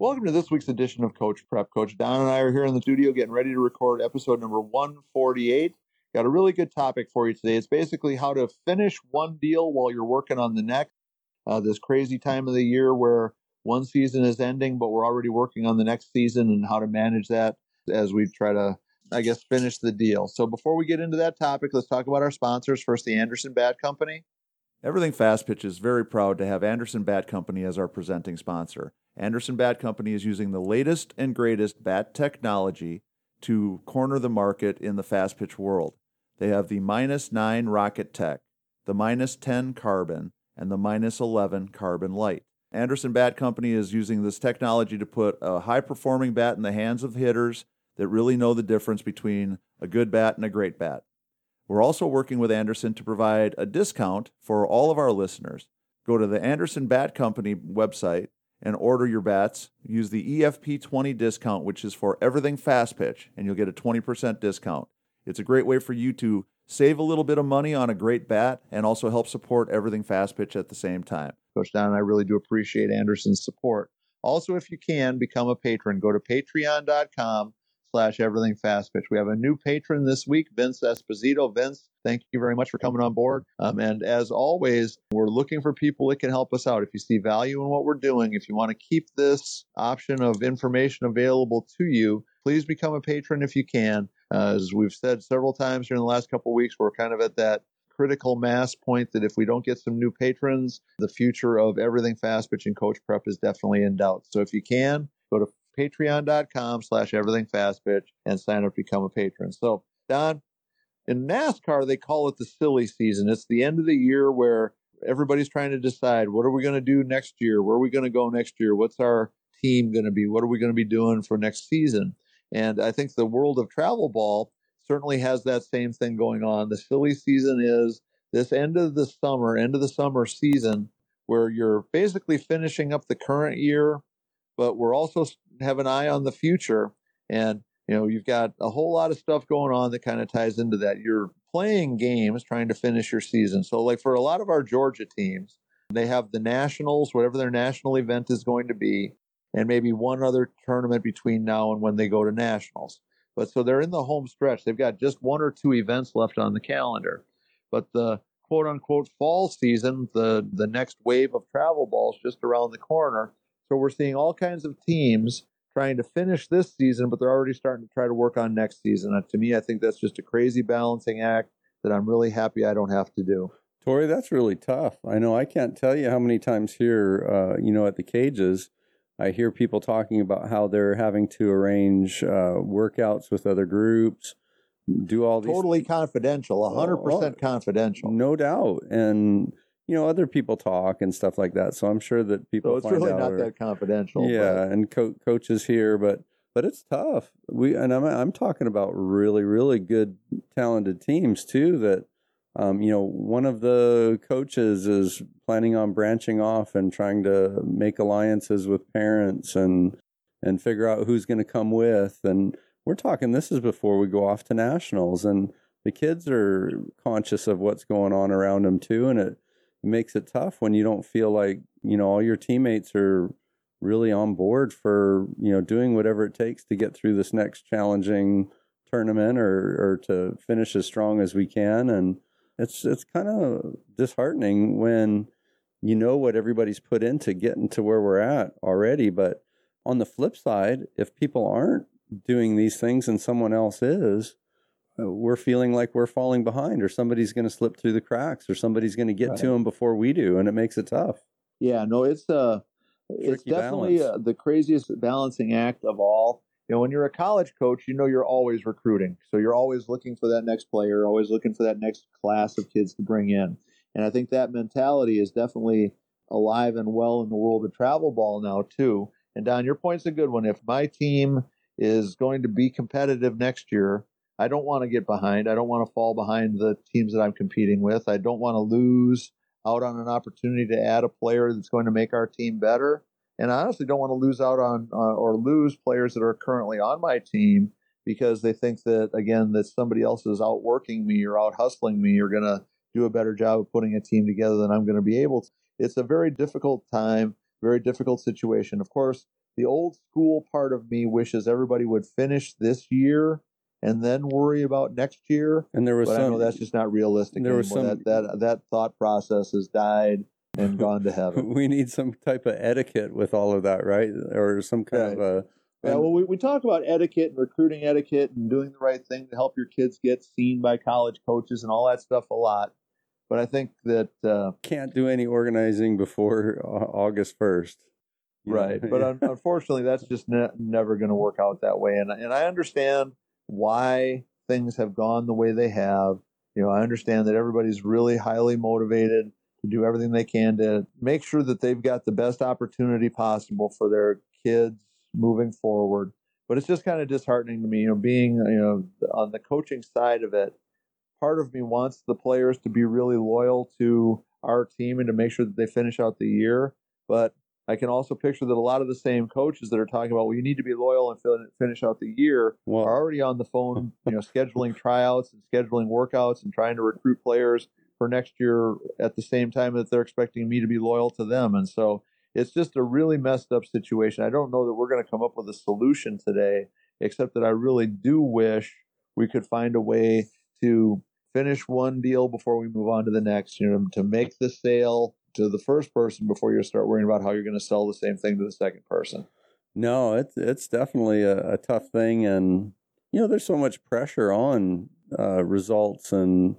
Welcome to this week's edition of Coach Prep. Coach Don and I are here in the studio getting ready to record episode number 148. Got a really good topic for you today. It's basically how to finish one deal while you're working on the next. Uh, this crazy time of the year where one season is ending, but we're already working on the next season and how to manage that as we try to, I guess, finish the deal. So before we get into that topic, let's talk about our sponsors. First, the Anderson Bat Company. Everything Fast Pitch is very proud to have Anderson Bat Company as our presenting sponsor. Anderson Bat Company is using the latest and greatest bat technology to corner the market in the fast pitch world. They have the minus 9 Rocket Tech, the minus 10 Carbon, and the minus 11 Carbon Light. Anderson Bat Company is using this technology to put a high performing bat in the hands of hitters that really know the difference between a good bat and a great bat. We're also working with Anderson to provide a discount for all of our listeners. Go to the Anderson Bat Company website and order your bats. Use the EFP20 discount, which is for everything fast pitch, and you'll get a 20% discount. It's a great way for you to save a little bit of money on a great bat and also help support everything fast pitch at the same time. Coach Don I really do appreciate Anderson's support. Also, if you can, become a patron. Go to patreon.com slash everything fast pitch. We have a new patron this week, Vince Esposito. Vince, thank you very much for coming on board. Um, and as always, we're looking for people that can help us out. If you see value in what we're doing, if you want to keep this option of information available to you, please become a patron if you can. Uh, as we've said several times during the last couple weeks, we're kind of at that critical mass point that if we don't get some new patrons, the future of everything fast pitch and coach prep is definitely in doubt. So if you can, go to patreon.com slash everything fast pitch and sign up to become a patron. So Don, in NASCAR, they call it the silly season. It's the end of the year where everybody's trying to decide what are we going to do next year? Where are we going to go next year? What's our team going to be? What are we going to be doing for next season? And I think the world of travel ball certainly has that same thing going on. The silly season is this end of the summer, end of the summer season, where you're basically finishing up the current year, but we're also have an eye on the future. And you know, you've got a whole lot of stuff going on that kind of ties into that. You're playing games trying to finish your season. So, like for a lot of our Georgia teams, they have the nationals, whatever their national event is going to be, and maybe one other tournament between now and when they go to nationals. But so they're in the home stretch. They've got just one or two events left on the calendar. But the quote unquote fall season, the the next wave of travel balls just around the corner. So we're seeing all kinds of teams trying to finish this season, but they're already starting to try to work on next season. And to me, I think that's just a crazy balancing act that I'm really happy I don't have to do. Tori, that's really tough. I know I can't tell you how many times here, uh, you know, at the cages, I hear people talking about how they're having to arrange uh, workouts with other groups, do all these totally confidential, hundred oh, percent oh, confidential, no doubt. And you know, other people talk and stuff like that. So I'm sure that people. So it's really not or, that confidential. Yeah, but. and co- coaches here, but but it's tough. We and I'm I'm talking about really really good talented teams too. That um, you know, one of the coaches is planning on branching off and trying to make alliances with parents and and figure out who's going to come with. And we're talking. This is before we go off to nationals, and the kids are conscious of what's going on around them too, and it it makes it tough when you don't feel like you know all your teammates are really on board for you know doing whatever it takes to get through this next challenging tournament or or to finish as strong as we can. And it's it's kind of disheartening when you know what everybody's put into getting to where we're at already. But on the flip side if people aren't doing these things and someone else is we're feeling like we're falling behind or somebody's going to slip through the cracks or somebody's going to get right. to them before we do and it makes it tough. Yeah no it's uh it's definitely uh, the craziest balancing act of all. You know when you're a college coach you know you're always recruiting so you're always looking for that next player always looking for that next class of kids to bring in. And i think that mentality is definitely alive and well in the world of travel ball now too. And don your point's a good one. If my team is going to be competitive next year I don't want to get behind. I don't want to fall behind the teams that I'm competing with. I don't want to lose out on an opportunity to add a player that's going to make our team better. And I honestly don't want to lose out on uh, or lose players that are currently on my team because they think that again that somebody else is outworking me or out hustling me or going to do a better job of putting a team together than I'm going to be able to. It's a very difficult time, very difficult situation. Of course, the old school part of me wishes everybody would finish this year and then worry about next year. And there was but some. I know that's just not realistic there anymore. was some- that, that that thought process has died and gone to heaven. we need some type of etiquette with all of that, right? Or some kind of a. Yeah, well, we, we talk about etiquette and recruiting etiquette and doing the right thing to help your kids get seen by college coaches and all that stuff a lot. But I think that uh, can't do any organizing before August first. You know, right, but un- unfortunately, that's just ne- never going to work out that way. And and I understand why things have gone the way they have. You know, I understand that everybody's really highly motivated to do everything they can to make sure that they've got the best opportunity possible for their kids moving forward. But it's just kind of disheartening to me, you know, being you know on the coaching side of it. Part of me wants the players to be really loyal to our team and to make sure that they finish out the year. But I can also picture that a lot of the same coaches that are talking about, well, you need to be loyal and fin- finish out the year, are already on the phone, you know, scheduling tryouts and scheduling workouts and trying to recruit players for next year at the same time that they're expecting me to be loyal to them. And so it's just a really messed up situation. I don't know that we're going to come up with a solution today, except that I really do wish we could find a way to finish one deal before we move on to the next, you know, to make the sale to the first person before you start worrying about how you're going to sell the same thing to the second person. no, it's it's definitely a, a tough thing, and you know, there's so much pressure on uh, results and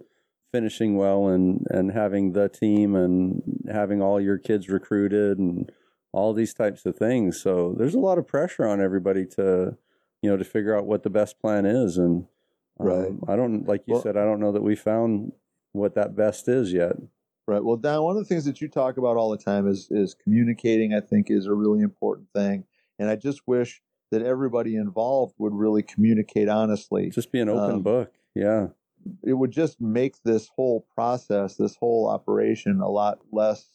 finishing well, and and having the team, and having all your kids recruited, and all these types of things. So there's a lot of pressure on everybody to, you know, to figure out what the best plan is, and um, Right. I don't like you Well- said, I don't know that we found what that best is yet. Right. Well, Don, one of the things that you talk about all the time is is communicating. I think is a really important thing, and I just wish that everybody involved would really communicate honestly. Just be an open Um, book. Yeah. It would just make this whole process, this whole operation, a lot less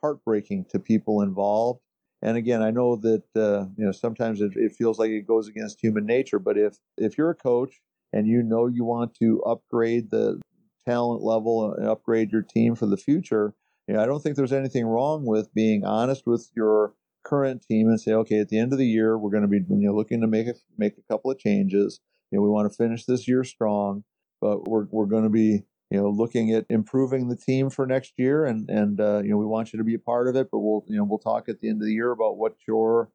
heartbreaking to people involved. And again, I know that uh, you know sometimes it, it feels like it goes against human nature, but if if you're a coach and you know you want to upgrade the talent level and upgrade your team for the future, you know, I don't think there's anything wrong with being honest with your current team and say, okay, at the end of the year, we're going to be you know looking to make a make a couple of changes. You know, we want to finish this year strong, but we're we're going to be you know looking at improving the team for next year, and and uh, you know we want you to be a part of it. But we'll you know we'll talk at the end of the year about what your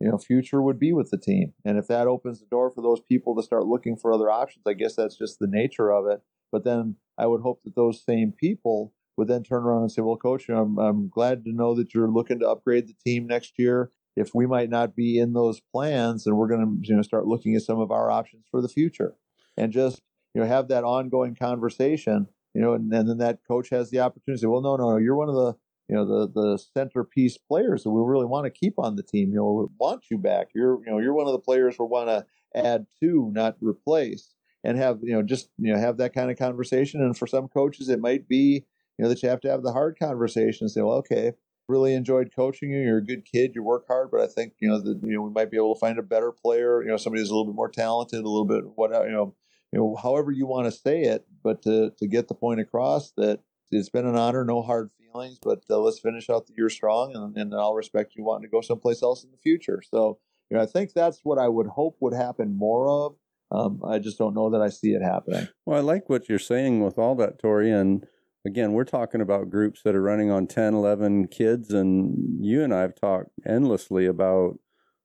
you know future would be with the team, and if that opens the door for those people to start looking for other options, I guess that's just the nature of it. But then I would hope that those same people would then turn around and say, "Well, coach, I'm I'm glad to know that you're looking to upgrade the team next year. If we might not be in those plans, then we're going to you know start looking at some of our options for the future, and just you know have that ongoing conversation. You know, and, and then that coach has the opportunity to say, "Well, no, no, no, you're one of the you know the the centerpiece players that we really want to keep on the team. You know, we want you back. You're you know you're one of the players we want to add to, not replace." And have you know just you know have that kind of conversation. And for some coaches, it might be you know that you have to have the hard conversation and say, well, okay, really enjoyed coaching you. You're a good kid. You work hard, but I think you know that you know we might be able to find a better player. You know, somebody who's a little bit more talented, a little bit what you know, you know, however you want to say it, but to to get the point across that it's been an honor, no hard feelings, but uh, let's finish out the year strong, and, and I'll respect you wanting to go someplace else in the future. So, you know, I think that's what I would hope would happen more of. Um, I just don't know that I see it happening. Well, I like what you're saying with all that, Tori. And again, we're talking about groups that are running on 10, 11 kids. And you and I have talked endlessly about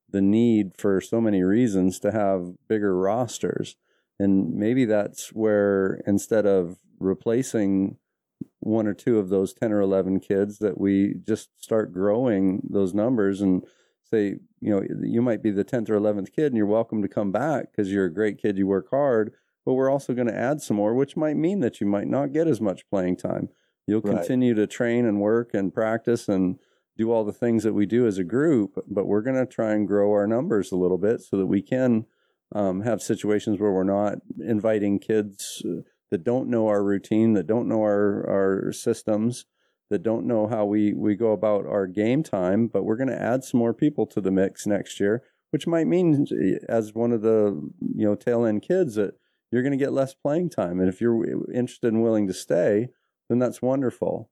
the need for so many reasons to have bigger rosters. And maybe that's where instead of replacing one or two of those 10 or 11 kids, that we just start growing those numbers and say, you know, you might be the 10th or 11th kid and you're welcome to come back because you're a great kid, you work hard but we're also going to add some more, which might mean that you might not get as much playing time. You'll Right. continue to train and work and practice and do all the things that we do as a group, but we're going to try and grow our numbers a little bit so that we can um, have situations where we're not inviting kids uh, that don't know our routine, that don't know our, our systems, that don't know how we, we go about our game time, but we're going to add some more people to the mix next year, which might mean as one of the you know tail end kids that you're going to get less playing time. And if you're interested and willing to stay, then that's wonderful.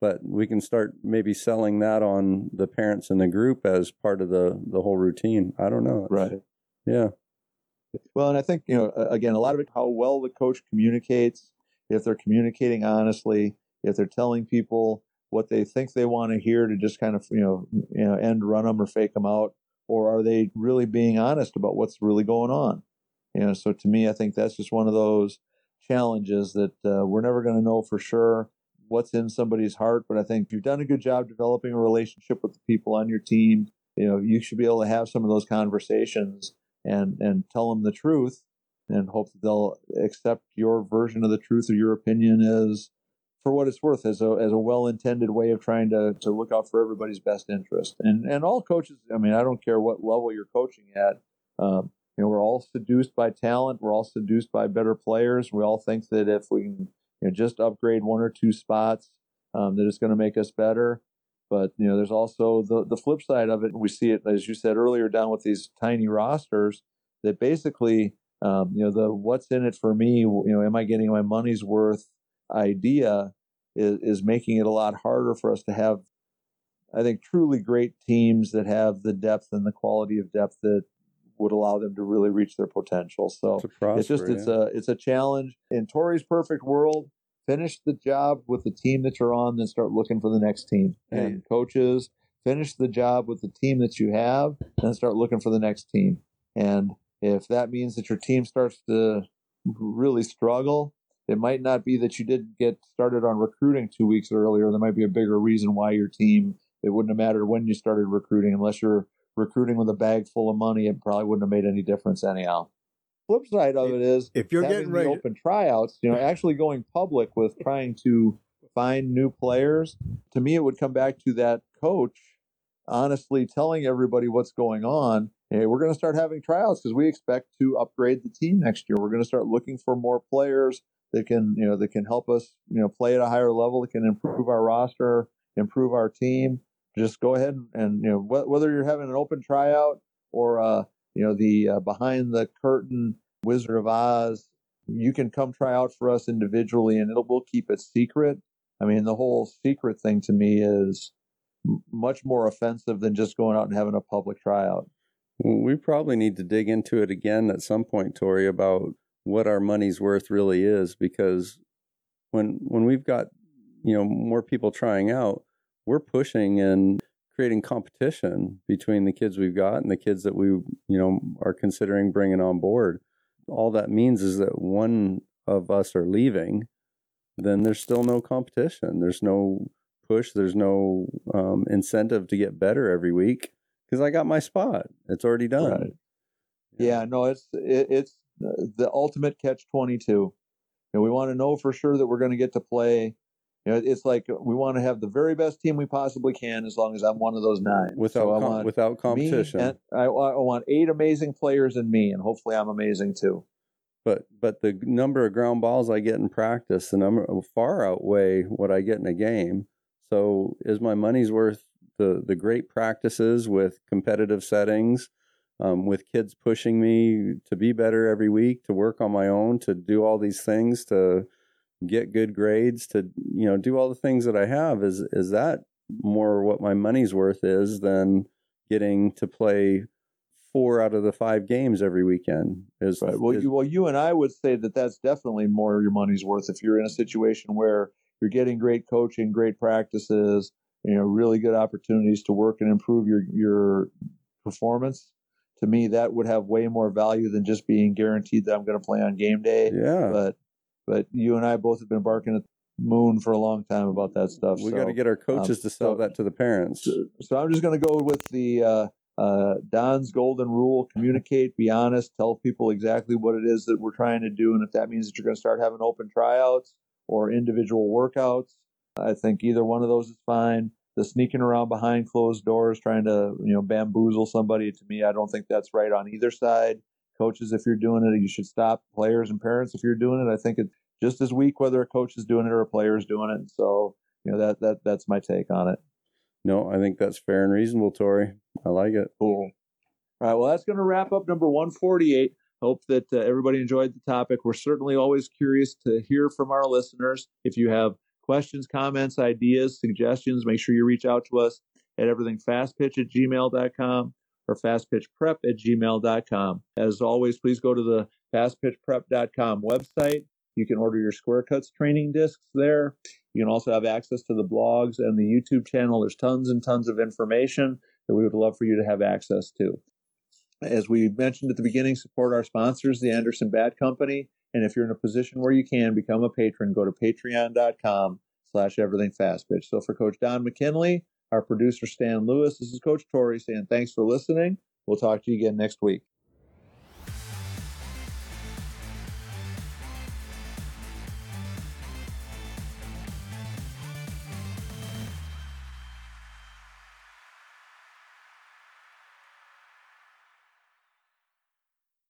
but we can start maybe selling that on the parents in the group as part of the the whole routine. I don't know. Right. Yeah. Well, and I think you know, again, a lot of it how well the coach communicates. If they're communicating honestly, if they're telling people what they think they want to hear to just kind of you know, you know, end run them or fake them out, or are they really being honest about what's really going on? You know, so to me, I think that's just one of those challenges that uh, we're never going to know for sure what's in somebody's heart. But I think you've done a good job developing a relationship with the people on your team, you know, you should be able to have some of those conversations and and tell them the truth and hope that they'll accept your version of the truth or your opinion as for what it's worth as a as a well intended way of trying to to look out for everybody's best interest. And and all coaches I mean I don't care what level you're coaching at um, you know we're all seduced by talent. We're all seduced by better players. We all think that if we can you know, just upgrade one or two spots um, that it's going to make us better. But you know, there's also the the flip side of it. We see it, as you said earlier, down with these tiny rosters that basically, um, you know, the what's in it for me, you know, am I getting my money's worth idea is, is making it a lot harder for us to have, I think, truly great teams that have the depth and the quality of depth that would allow them to really reach their potential. So prosper, it's just it's yeah. a it's a challenge in Tori's perfect world finish the job with the team that you're on, then start looking for the next team. Hey. And coaches, finish the job with the team that you have, then start looking for the next team. And if that means that your team starts to really struggle, it might not be that you didn't get started on recruiting two weeks earlier. There might be a bigger reason why your team, it wouldn't have mattered when you started recruiting, unless you're recruiting with a bag full of money, it probably wouldn't have made any difference anyhow flip side of it is If you're getting ready, open tryouts, you know, actually going public with trying to find new players, to me, it would come back to that coach honestly telling everybody what's going on. Hey, we're going to start having tryouts because we expect to upgrade the team next year. We're going to start looking for more players that can, you know, that can help us, you know, play at a higher level. That can improve our roster, improve our team. Just go ahead and, and you know, wh- whether you're having an open tryout or, uh, you know, the uh, behind the curtain Wizard of Oz. You can come try out for us individually, and it'll we'll keep it secret. I mean, the whole secret thing to me is much more offensive than just going out and having a public tryout. We probably need to dig into it again at some point, Tori, about what our money's worth really is, because when when we've got you know more people trying out, we're pushing and creating competition between the kids we've got and the kids that we you know are considering bringing on board. All that means is that one of us are leaving, then there's still no competition. There's no push. There's no um, incentive to get better every week because I got my spot. It's already done. Right. Yeah, no, it's it, it's the ultimate catch twenty two. You know, we want to know for sure that we're going to get to play. You know, it's like we want to have the very best team we possibly can, as long as I'm one of those nine. Without So com- without competition. and I, I want eight amazing players in me, and hopefully I'm amazing too. but but the number of ground balls I get in practice, the number far outweigh what I get in a game. So is my money's worth the the great practices with competitive settings, um, with kids pushing me to be better every week, to work on my own, to do all these things, to get good grades, to you know do all the things that I have. Is is that more what my money's worth is than getting to play four out of the five games every weekend? Is Right. Well, is- you, well, you and I would say that that's definitely more your money's worth if you're in a situation where you're getting great coaching, great practices, you know, really good opportunities to work and improve your your performance. To me, that would have way more value than just being guaranteed that I'm going to play on game day. Yeah, But but you and I both have been barking at the moon for a long time about that stuff. we so. got to get our coaches um, to sell so- that to the parents. So, so I'm just going to go with the uh, uh, Don's golden rule: communicate, be honest, tell people exactly what it is that we're trying to do, and if that means that you're going to start having open tryouts or individual workouts, I think either one of those is fine. The sneaking around behind closed doors, trying to you know bamboozle somebody, to me, I don't think that's right on either side. Coaches, if you're doing it, you should stop. Players and parents, if you're doing it, I think it's just as weak whether a coach is doing it or a player is doing it. So you know that that that's my take on it. No, I think that's fair and reasonable, Tori. I like it. Cool. All right. Well, that's going to wrap up number 148. Hope that uh, everybody enjoyed the topic. We're certainly always curious to hear from our listeners. If you have questions, comments, ideas, suggestions, make sure you reach out to us at everythingfastpitch at gmail.com or fastpitchprep at gmail.com. As always, please go to the fastpitchprep.com website. You can order your square cuts training discs there. You can also have access to the blogs and the YouTube channel. There's tons and tons of information that we would love for you to have access to. As we mentioned at the beginning, support our sponsors, the Anderson Bat Company. And if you're in a position where you can become a patron, go to patreon.com slash everything fast pitch. So for Coach Don McKinley, our producer Stan Lewis, this is Coach Tori saying thanks for listening. We'll talk to you again next week.